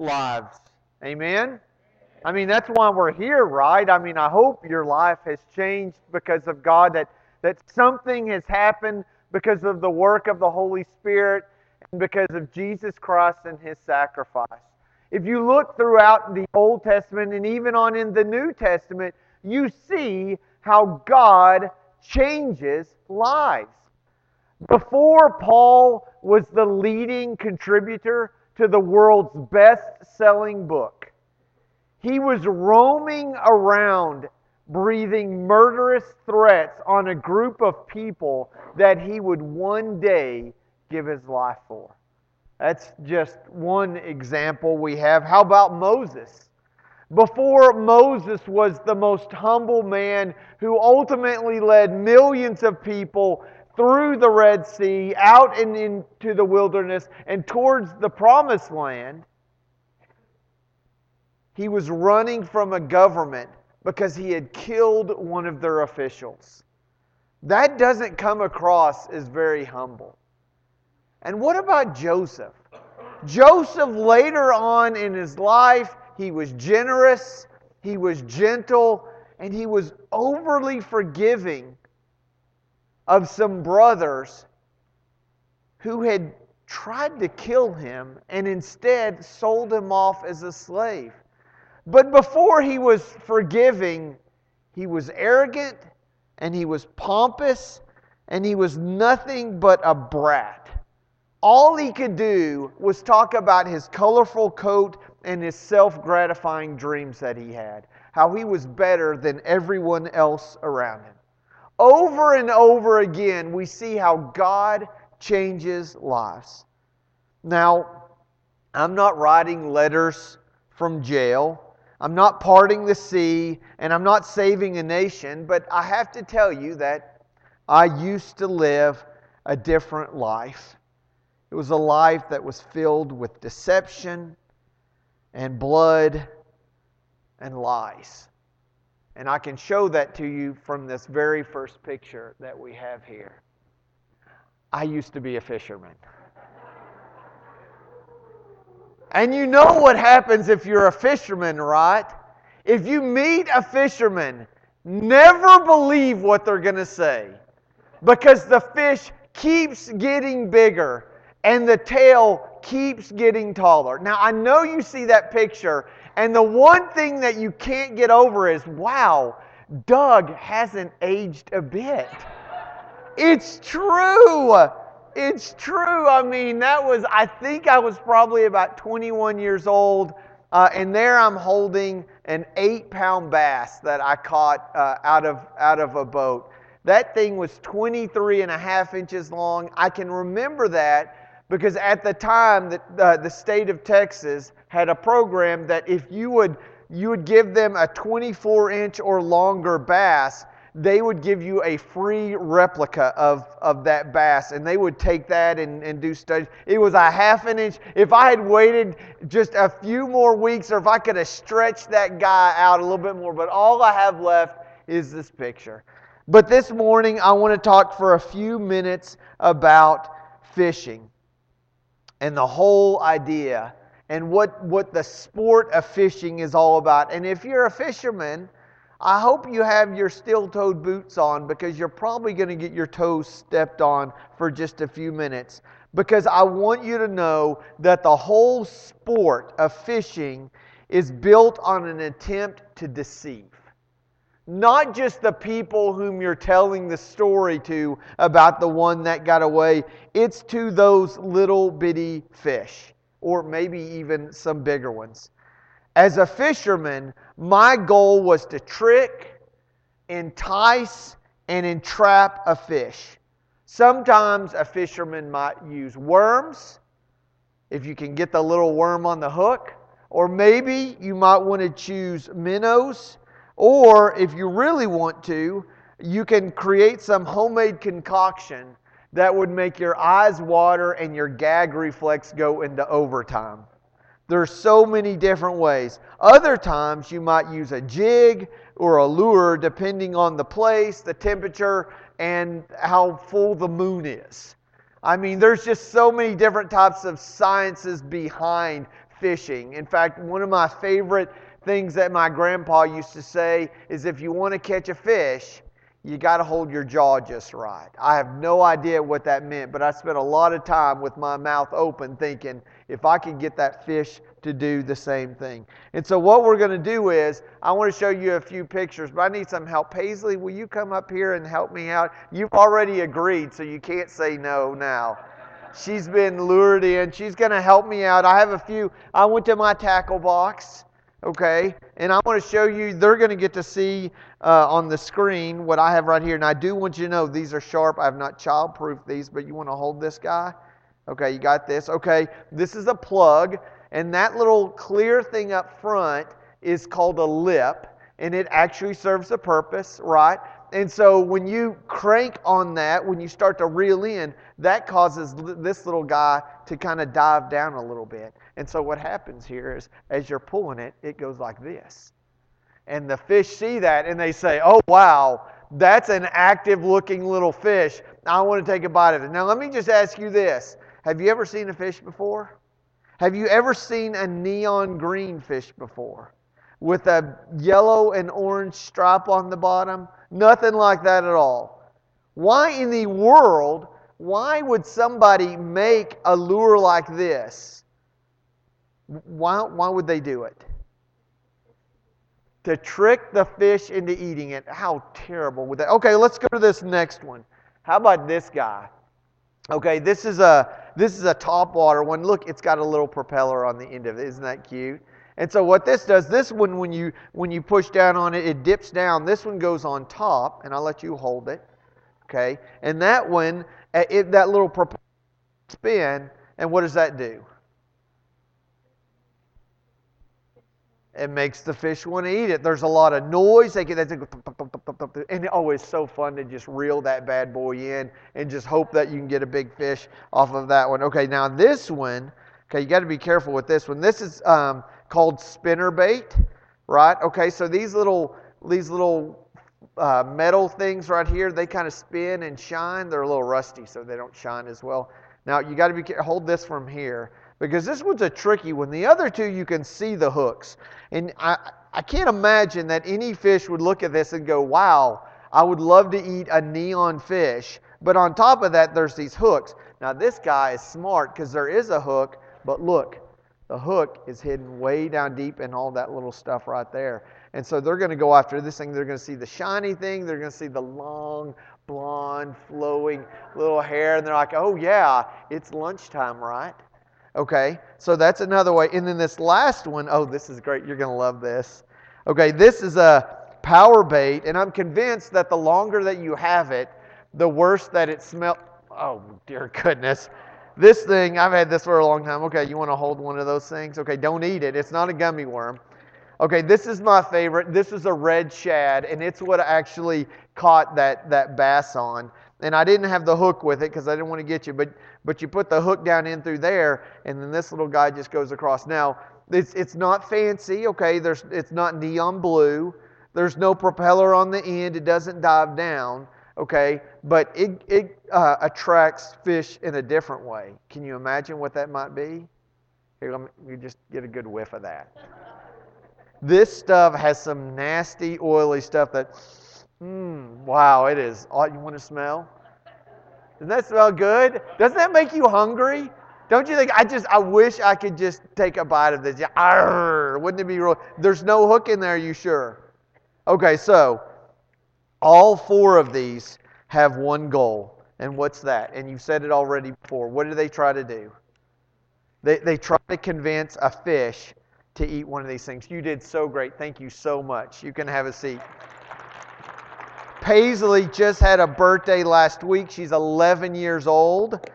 lives. Amen? I mean, that's why we're here, right? I mean, I hope your life has changed because of God, that, that something has happened because of the work of the Holy Spirit and because of Jesus Christ and his sacrifice. If you look throughout the Old Testament and even on in the New Testament, you see how God changes lives. Before Paul was the leading contributor to the world's best selling book. He was roaming around breathing murderous threats on a group of people that he would one day give his life for. That's just one example we have. How about Moses? Before Moses was the most humble man who ultimately led millions of people through the Red Sea, out and into the wilderness, and towards the promised land, he was running from a government because he had killed one of their officials. That doesn't come across as very humble. And what about Joseph? Joseph, later on in his life, he was generous, he was gentle, and he was overly forgiving of some brothers who had tried to kill him and instead sold him off as a slave. But before he was forgiving, he was arrogant and he was pompous and he was nothing but a brat. All he could do was talk about his colorful coat and his self gratifying dreams that he had, how he was better than everyone else around him. Over and over again, we see how God changes lives. Now, I'm not writing letters from jail. I'm not parting the sea, and I'm not saving a nation, but I have to tell you that I used to live a different life. It was a life that was filled with deception and blood and lies. And I can show that to you from this very first picture that we have here. I used to be a fisherman. And you know what happens if you're a fisherman, right? If you meet a fisherman, never believe what they're going to say because the fish keeps getting bigger and the tail keeps getting taller. Now, I know you see that picture and the one thing that you can't get over is wow, Doug hasn't aged a bit. It's true. It's true. I mean, that was, I think I was probably about 21 years old. Uh, and there I'm holding an eight pound bass that I caught uh, out, of, out of a boat. That thing was 23 and a half inches long. I can remember that because at the time, the, uh, the state of Texas had a program that if you would you would give them a 24 inch or longer bass, they would give you a free replica of, of that bass, and they would take that and, and do studies. It was a half an inch. If I had waited just a few more weeks, or if I could have stretched that guy out a little bit more, but all I have left is this picture. But this morning, I want to talk for a few minutes about fishing and the whole idea and what, what the sport of fishing is all about. And if you're a fisherman, I hope you have your steel toed boots on because you're probably going to get your toes stepped on for just a few minutes. Because I want you to know that the whole sport of fishing is built on an attempt to deceive. Not just the people whom you're telling the story to about the one that got away, it's to those little bitty fish or maybe even some bigger ones. As a fisherman, my goal was to trick, entice, and entrap a fish. Sometimes a fisherman might use worms, if you can get the little worm on the hook, or maybe you might want to choose minnows, or if you really want to, you can create some homemade concoction that would make your eyes water and your gag reflex go into overtime. There's so many different ways. Other times you might use a jig or a lure depending on the place, the temperature, and how full the moon is. I mean, there's just so many different types of sciences behind fishing. In fact, one of my favorite things that my grandpa used to say is if you want to catch a fish, you got to hold your jaw just right. I have no idea what that meant, but I spent a lot of time with my mouth open thinking if I could get that fish to do the same thing. And so, what we're going to do is, I want to show you a few pictures, but I need some help. Paisley, will you come up here and help me out? You've already agreed, so you can't say no now. She's been lured in. She's going to help me out. I have a few. I went to my tackle box okay? And I want to show you, they're going to get to see uh, on the screen what I have right here. And I do want you to know these are sharp. I have not child-proofed these, but you want to hold this guy? Okay, you got this. Okay, this is a plug, and that little clear thing up front is called a lip, and it actually serves a purpose, right? And so when you crank on that, when you start to reel in, that causes this little guy to kind of dive down a little bit. And so what happens here is as you're pulling it, it goes like this. And the fish see that and they say, oh, wow, that's an active looking little fish. I want to take a bite of it. Now, let me just ask you this Have you ever seen a fish before? Have you ever seen a neon green fish before? With a yellow and orange stripe on the bottom? Nothing like that at all. Why in the world, why would somebody make a lure like this? Why, why would they do it? To trick the fish into eating it. How terrible would that? Okay, let's go to this next one. How about this guy? Okay, this is a this is a top water one. Look, it's got a little propeller on the end of it. Isn't that cute? And so what this does, this one when you when you push down on it, it dips down. This one goes on top, and I'll let you hold it. Okay, and that one, eh, it, that little propeller spin, and what does that do? It makes the fish want to eat it. There's a lot of noise. They get that and it always so fun to just reel that bad boy in and just hope that you can get a big fish off of that one. Okay, now this one, okay, you got to be careful with this one. This is um, called spinner bait, right? Okay, so these little these little uh, metal things right here, they kind of spin and shine. They're a little rusty, so they don't shine as well. Now you got to be. Hold this from here because this one's a tricky one. The other two, you can see the hooks. And I, I can't imagine that any fish would look at this and go, wow, I would love to eat a neon fish. But on top of that, there's these hooks. Now, this guy is smart because there is a hook, but look, the hook is hidden way down deep in all that little stuff right there. And so they're going to go after this thing. They're going to see the shiny thing. They're going to see the long, blonde, flowing little hair. And they're like, oh, yeah, it's lunchtime, right? Okay, so that's another way. And then this last one, oh, this is great. You're going to love this. Okay, this is a power bait, and I'm convinced that the longer that you have it, the worse that it smells. Oh, dear goodness. This thing, I've had this for a long time. Okay, you want to hold one of those things? Okay, don't eat it. It's not a gummy worm. Okay, this is my favorite. This is a red shad, and it's what actually caught that, that bass on and I didn't have the hook with it because I didn't want to get you, but but you put the hook down in through there, and then this little guy just goes across. Now it's it's not fancy, okay? There's it's not neon blue. There's no propeller on the end. It doesn't dive down, okay? But it it uh, attracts fish in a different way. Can you imagine what that might be? Here, let me you just get a good whiff of that. This stuff has some nasty, oily stuff that Mmm, wow, it is. Oh, you want to smell? Doesn't that smell good? Doesn't that make you hungry? Don't you think? I just, I wish I could just take a bite of this. Arr, wouldn't it be real? There's no hook in there, you sure? Okay, so all four of these have one goal. And what's that? And you've said it already before. What do they try to do? They, they try to convince a fish to eat one of these things. You did so great. Thank you so much. You can have a seat. Paisley just had a birthday last week. She's 11 years old.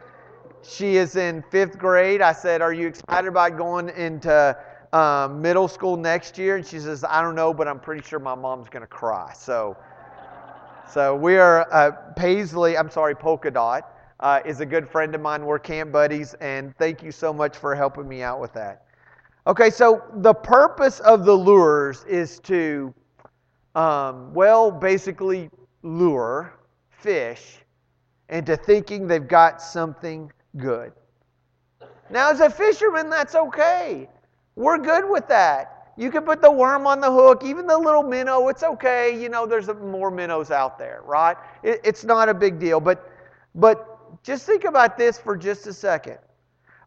She is in fifth grade. I said, Are you excited about going into um, middle school next year? And she says, I don't know, but I'm pretty sure my mom's going to cry. So, so we are, uh, Paisley, I'm sorry, Polka Dot, uh, is a good friend of mine. We're camp buddies, and thank you so much for helping me out with that. Okay, so the purpose of the lures is to, um, well, basically lure fish into thinking they've got something good. Now, as a fisherman, that's okay. We're good with that. You can put the worm on the hook, even the little minnow, it's okay. You know, there's more minnows out there, right? It, it's not a big deal. But, but just think about this for just a second.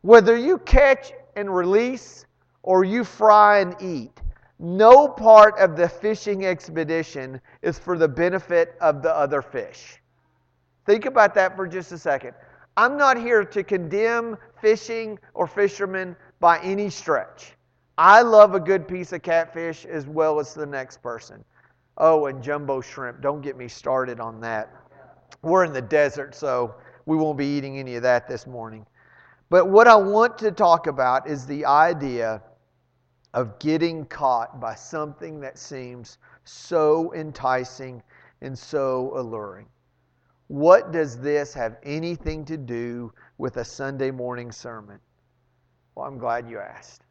Whether you catch and release or you fry and eat, no part of the fishing expedition is for the benefit of the other fish. Think about that for just a second. I'm not here to condemn fishing or fishermen by any stretch. I love a good piece of catfish as well as the next person. Oh, and jumbo shrimp. Don't get me started on that. We're in the desert, so we won't be eating any of that this morning. But what I want to talk about is the idea of getting caught by something that seems so enticing and so alluring. What does this have anything to do with a Sunday morning sermon? Well, I'm glad you asked.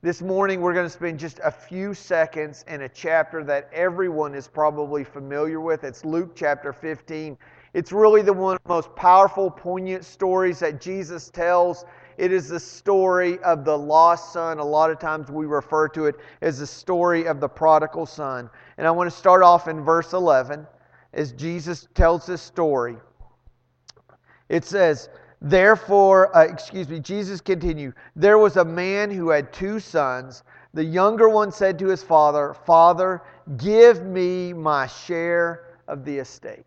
This morning, we're going to spend just a few seconds in a chapter that everyone is probably familiar with. It's Luke chapter 15. It's really the one of the most powerful, poignant stories that Jesus tells it is the story of the lost son. A lot of times we refer to it as the story of the prodigal son. And I want to start off in verse 11 as Jesus tells this story. It says, Therefore, uh, excuse me, Jesus continued, There was a man who had two sons. The younger one said to his father, Father, give me my share of the estate.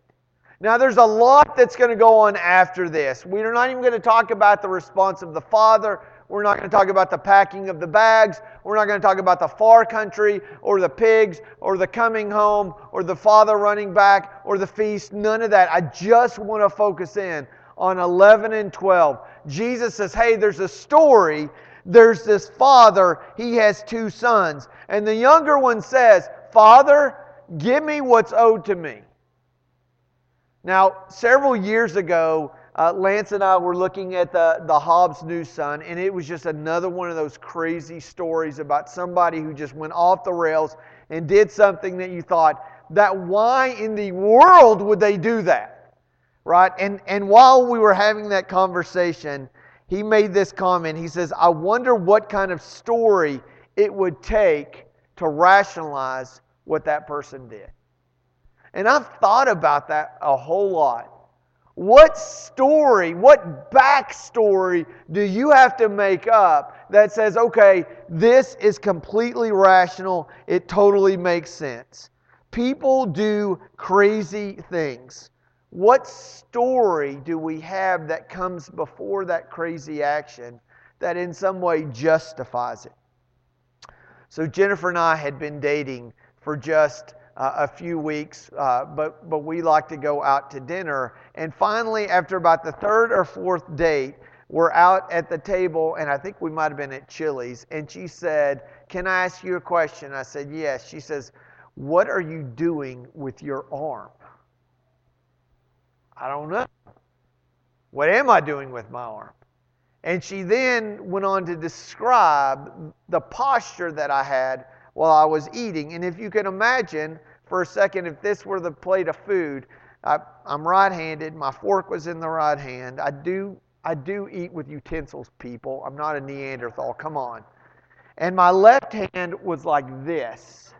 Now, there's a lot that's going to go on after this. We're not even going to talk about the response of the father. We're not going to talk about the packing of the bags. We're not going to talk about the far country or the pigs or the coming home or the father running back or the feast. None of that. I just want to focus in on 11 and 12. Jesus says, Hey, there's a story. There's this father. He has two sons. And the younger one says, Father, give me what's owed to me. Now, several years ago, uh, Lance and I were looking at the, the Hobbs News Sun, and it was just another one of those crazy stories about somebody who just went off the rails and did something that you thought, that why in the world would they do that? Right? And, and while we were having that conversation, he made this comment. He says, I wonder what kind of story it would take to rationalize what that person did. And I've thought about that a whole lot. What story, what backstory do you have to make up that says, okay, this is completely rational, it totally makes sense? People do crazy things. What story do we have that comes before that crazy action that in some way justifies it? So, Jennifer and I had been dating for just uh, a few weeks, uh, but, but we like to go out to dinner. And finally, after about the third or fourth date, we're out at the table, and I think we might have been at Chili's. And she said, Can I ask you a question? I said, Yes. She says, What are you doing with your arm? I don't know. What am I doing with my arm? And she then went on to describe the posture that I had while I was eating. And if you can imagine for a second, if this were the plate of food, I, am right-handed. My fork was in the right hand. I do, I do eat with utensils, people. I'm not a Neanderthal. Come on. And my left hand was like this.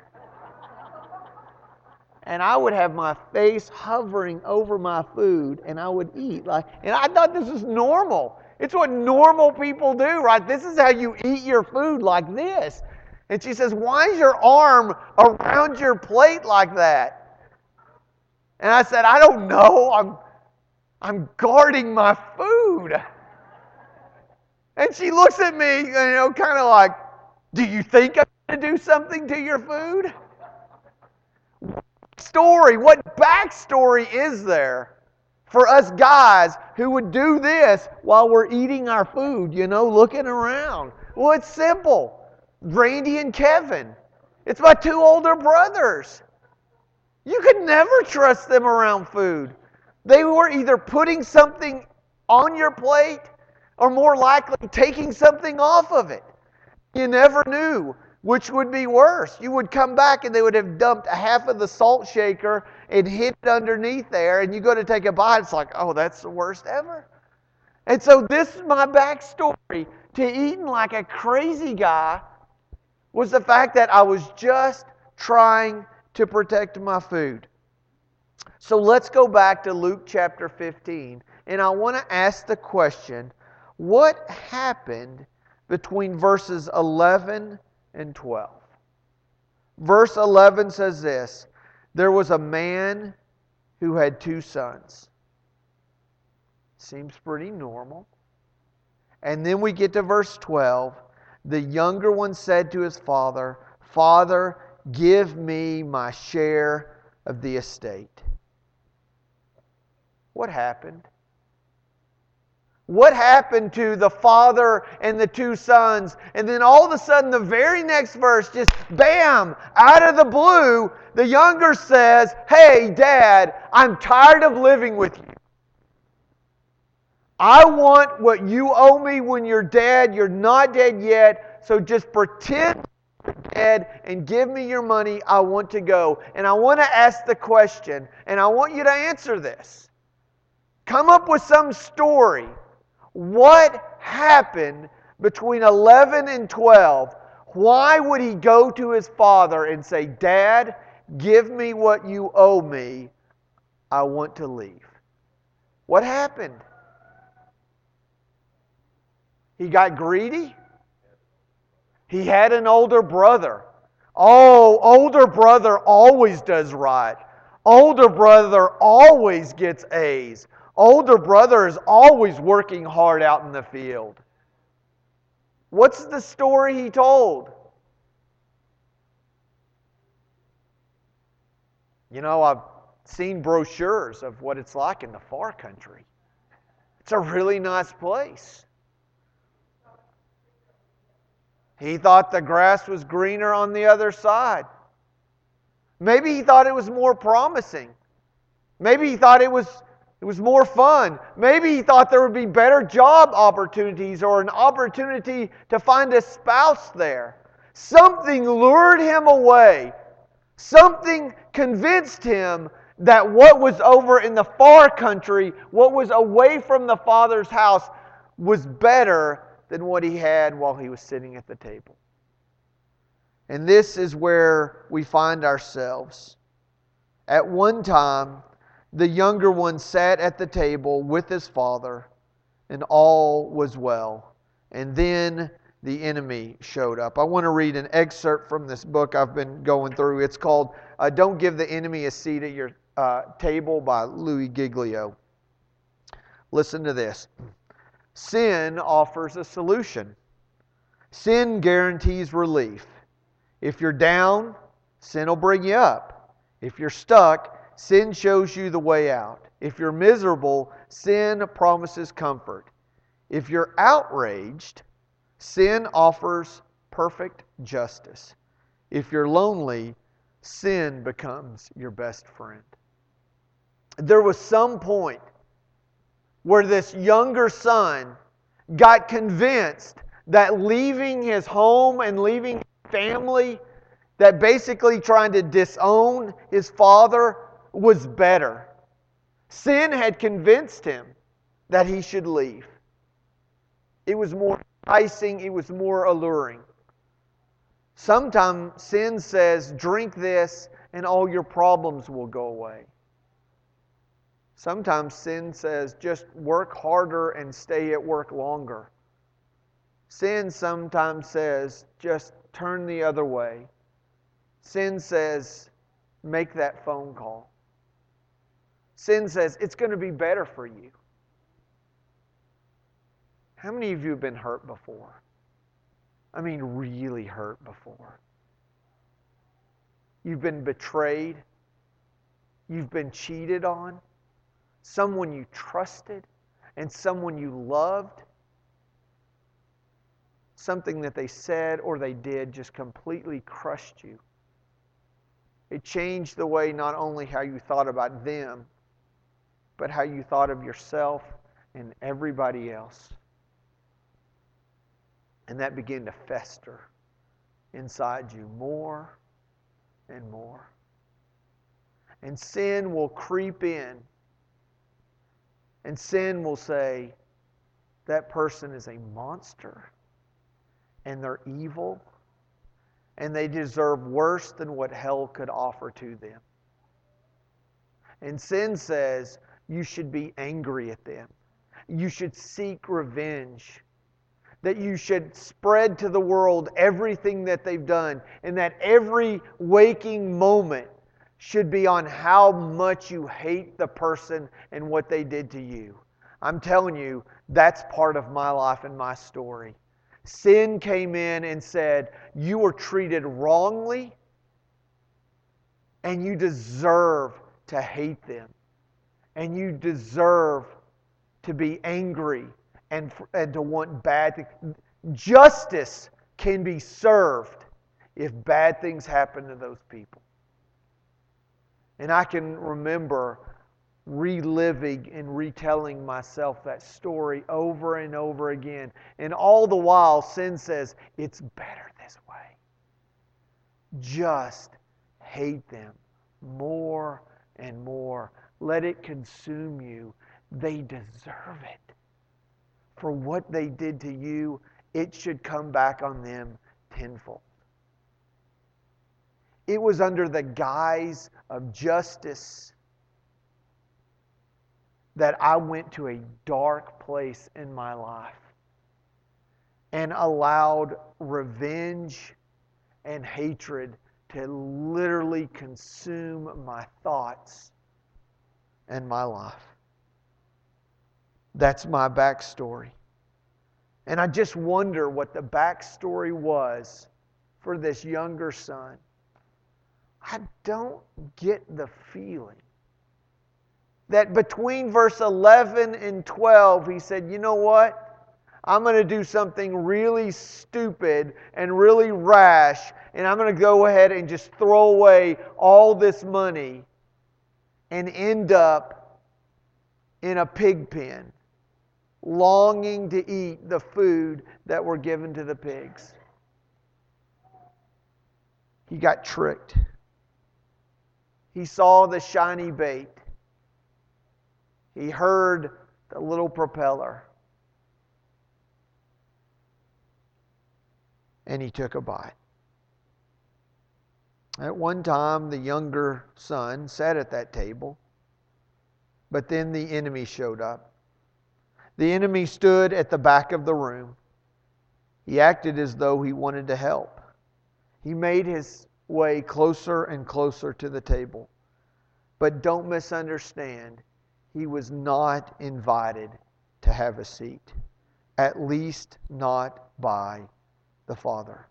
And I would have my face hovering over my food, and I would eat like. And I thought this was normal. It's what normal people do, right? This is how you eat your food, like this. And she says, Why is your arm around your plate like that? And I said, I don't know. I'm, I'm guarding my food. And she looks at me, you know, kind of like, Do you think I'm going to do something to your food? Story, what backstory is there for us guys who would do this while we're eating our food, you know, looking around? Well, it's simple. Randy and Kevin. It's my two older brothers. You could never trust them around food. They were either putting something on your plate or more likely taking something off of it. You never knew which would be worse. You would come back and they would have dumped half of the salt shaker and hid it underneath there, and you go to take a bite. It's like, oh, that's the worst ever. And so this is my backstory to eating like a crazy guy was the fact that I was just trying to protect my food. So let's go back to Luke chapter 15, and I want to ask the question what happened between verses 11 and 12? Verse 11 says this There was a man who had two sons. Seems pretty normal. And then we get to verse 12. The younger one said to his father, Father, give me my share of the estate. What happened? What happened to the father and the two sons? And then all of a sudden, the very next verse, just bam, out of the blue, the younger says, Hey, dad, I'm tired of living with you. I want what you owe me when you're dead. You're not dead yet, so just pretend you're dead and give me your money. I want to go. And I want to ask the question, and I want you to answer this. Come up with some story. What happened between 11 and 12? Why would he go to his father and say, Dad, give me what you owe me? I want to leave. What happened? He got greedy. He had an older brother. Oh, older brother always does right. Older brother always gets A's. Older brother is always working hard out in the field. What's the story he told? You know, I've seen brochures of what it's like in the far country. It's a really nice place. He thought the grass was greener on the other side. Maybe he thought it was more promising. Maybe he thought it was, it was more fun. Maybe he thought there would be better job opportunities or an opportunity to find a spouse there. Something lured him away. Something convinced him that what was over in the far country, what was away from the Father's house, was better than what he had while he was sitting at the table. And this is where we find ourselves. At one time, the younger one sat at the table with his father, and all was well. And then the enemy showed up. I want to read an excerpt from this book I've been going through. It's called uh, Don't Give the Enemy a Seat at Your uh, Table by Louis Giglio. Listen to this. Sin offers a solution. Sin guarantees relief. If you're down, sin will bring you up. If you're stuck, sin shows you the way out. If you're miserable, sin promises comfort. If you're outraged, sin offers perfect justice. If you're lonely, sin becomes your best friend. There was some point where this younger son got convinced that leaving his home and leaving family, that basically trying to disown his father was better. Sin had convinced him that he should leave. It was more enticing, it was more alluring. Sometimes sin says, drink this and all your problems will go away. Sometimes sin says just work harder and stay at work longer. Sin sometimes says just turn the other way. Sin says make that phone call. Sin says it's going to be better for you. How many of you have been hurt before? I mean, really hurt before. You've been betrayed. You've been cheated on someone you trusted, and someone you loved. Something that they said or they did just completely crushed you. It changed the way not only how you thought about them, but how you thought of yourself and everybody else. And that began to fester inside you more and more. And sin will creep in and sin will say, that person is a monster and they're evil and they deserve worse than what hell could offer to them. And sin says you should be angry at them. You should seek revenge. That you should spread to the world everything that they've done, and that every waking moment should be on how much you hate the person and what they did to you. I'm telling you, that's part of my life and my story. Sin came in and said, You were treated wrongly, and you deserve to hate them. And you deserve to be angry and, and to want bad things. Justice can be served if bad things happen to those people. And I can remember reliving and retelling myself that story over and over again. And all the while, sin says, it's better this way. Just hate them more and more. Let it consume you. They deserve it. For what they did to you, it should come back on them tenfold. It was under the guise of justice that I went to a dark place in my life and allowed revenge and hatred to literally consume my thoughts and my life. That's my backstory. And I just wonder what the backstory was for this younger son. I don't get the feeling that between verse 11 and 12, he said, You know what? I'm going to do something really stupid and really rash, and I'm going to go ahead and just throw away all this money and end up in a pig pen, longing to eat the food that were given to the pigs. He got tricked. He saw the shiny bait. He heard the little propeller. And he took a bite. At one time, the younger son sat at that table, but then the enemy showed up. The enemy stood at the back of the room. He acted as though he wanted to help. He made his way closer and closer to the table. But don't misunderstand, he was not invited to have a seat, at least not by the Father.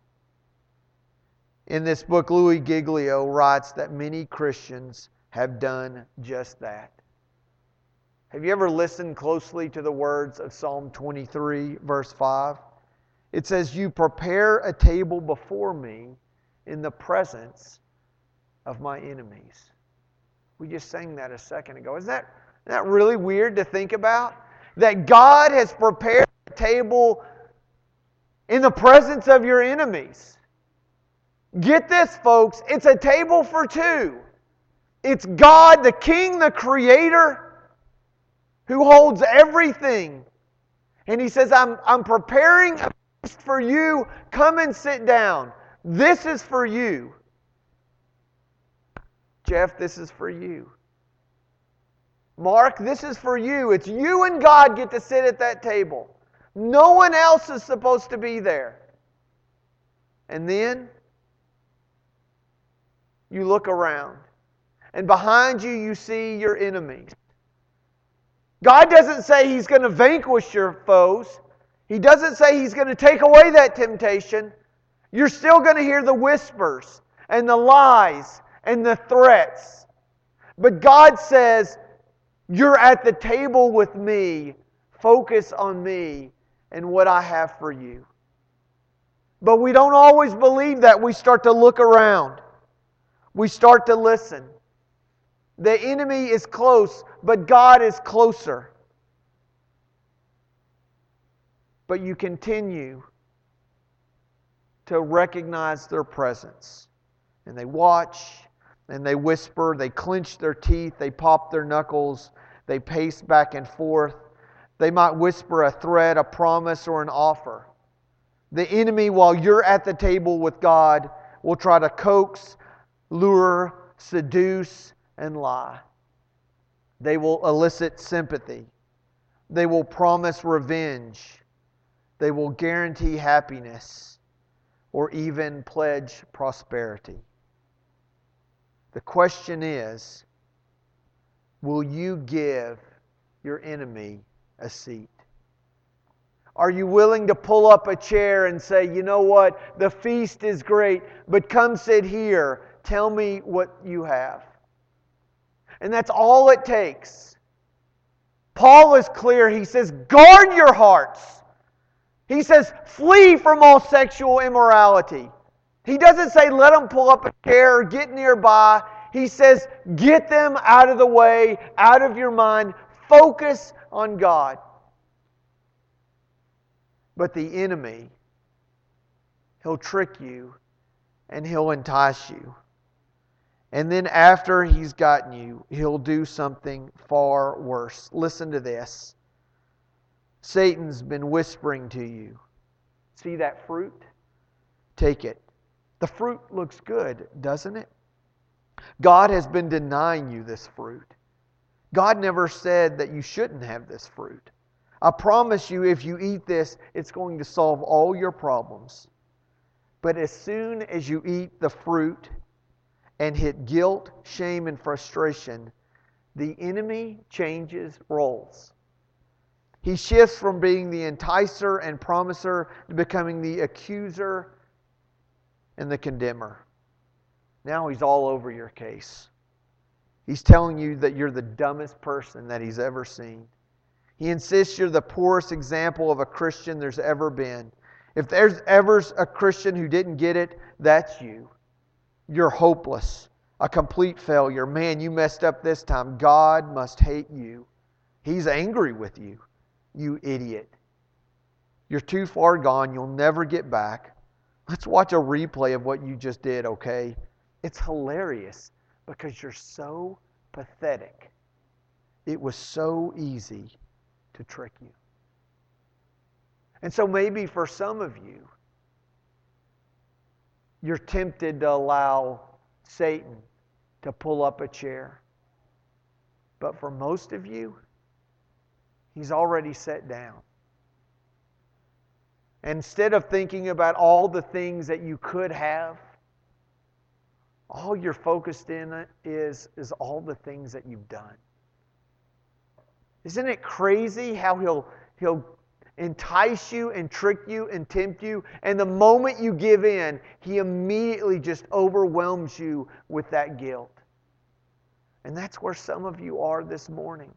In this book, Louis Giglio writes that many Christians have done just that. Have you ever listened closely to the words of Psalm 23, verse 5? It says, You prepare a table before me in the presence of my enemies. We just sang that a second ago. Is that, isn't that really weird to think about? That God has prepared a table in the presence of your enemies. Get this, folks. It's a table for two. It's God, the King, the Creator, who holds everything. And He says, I'm, I'm preparing a feast for you. Come and sit down. This is for you. Jeff, this is for you. Mark, this is for you. It's you and God get to sit at that table. No one else is supposed to be there. And then you look around, and behind you, you see your enemies. God doesn't say He's going to vanquish your foes, He doesn't say He's going to take away that temptation. You're still going to hear the whispers and the lies and the threats. But God says, You're at the table with me. Focus on me and what I have for you. But we don't always believe that. We start to look around, we start to listen. The enemy is close, but God is closer. But you continue to recognize their presence. And they watch and they whisper, they clench their teeth, they pop their knuckles, they pace back and forth. They might whisper a threat, a promise, or an offer. The enemy, while you're at the table with God, will try to coax, lure, seduce, and lie. They will elicit sympathy. They will promise revenge. They will guarantee happiness or even pledge prosperity. The question is will you give your enemy a seat? Are you willing to pull up a chair and say, you know what, the feast is great, but come sit here. Tell me what you have. And that's all it takes. Paul is clear. He says, guard your hearts. He says, flee from all sexual immorality. He doesn't say, let them pull up a chair or get nearby. He says, get them out of the way, out of your mind. Focus on God. But the enemy, he'll trick you and he'll entice you. And then after he's gotten you, he'll do something far worse. Listen to this. Satan's been whispering to you. See that fruit? Take it. The fruit looks good, doesn't it? God has been denying you this fruit. God never said that you shouldn't have this fruit. I promise you, if you eat this, it's going to solve all your problems. But as soon as you eat the fruit and hit guilt, shame, and frustration, the enemy changes roles. He shifts from being the enticer and promiser to becoming the accuser and the condemner. Now he's all over your case. He's telling you that you're the dumbest person that he's ever seen. He insists you're the poorest example of a Christian there's ever been. If there's ever a Christian who didn't get it, that's you. You're hopeless, a complete failure. Man, you messed up this time. God must hate you. He's angry with you, you idiot. You're too far gone. You'll never get back. Let's watch a replay of what you just did, okay? It's hilarious because you're so pathetic. It was so easy to trick you. And so maybe for some of you, you're tempted to allow Satan to pull up a chair. But for most of you, he's already set down. instead of thinking about all the things that you could have, all you're focused in is, is all the things that you've done. Isn't it crazy how he'll, he'll entice you and trick you and tempt you? And the moment you give in, he immediately just overwhelms you with that guilt. And that's where some of you are this morning.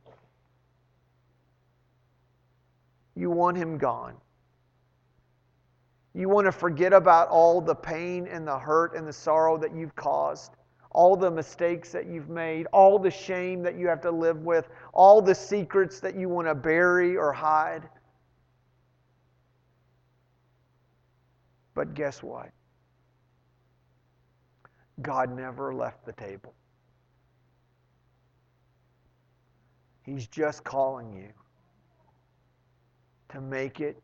You want him gone. You want to forget about all the pain and the hurt and the sorrow that you've caused all the mistakes that you've made, all the shame that you have to live with, all the secrets that you want to bury or hide. But guess what? God never left the table. He's just calling you to make it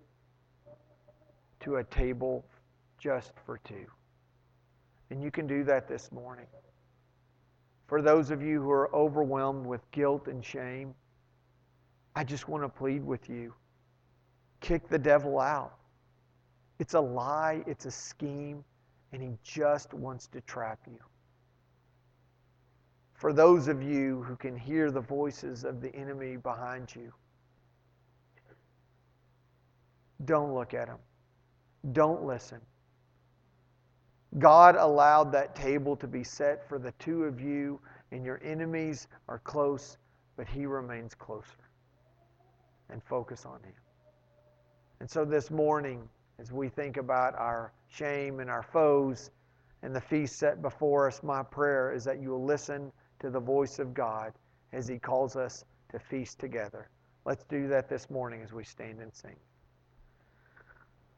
to a table just for two. And you can do that this morning. For those of you who are overwhelmed with guilt and shame, I just want to plead with you kick the devil out. It's a lie, it's a scheme, and he just wants to trap you. For those of you who can hear the voices of the enemy behind you, don't look at him. Don't listen. God allowed that table to be set for the two of you, and your enemies are close, but He remains closer. And focus on Him. And so this morning, as we think about our shame and our foes and the feast set before us, my prayer is that you will listen to the voice of God as He calls us to feast together. Let's do that this morning as we stand and sing.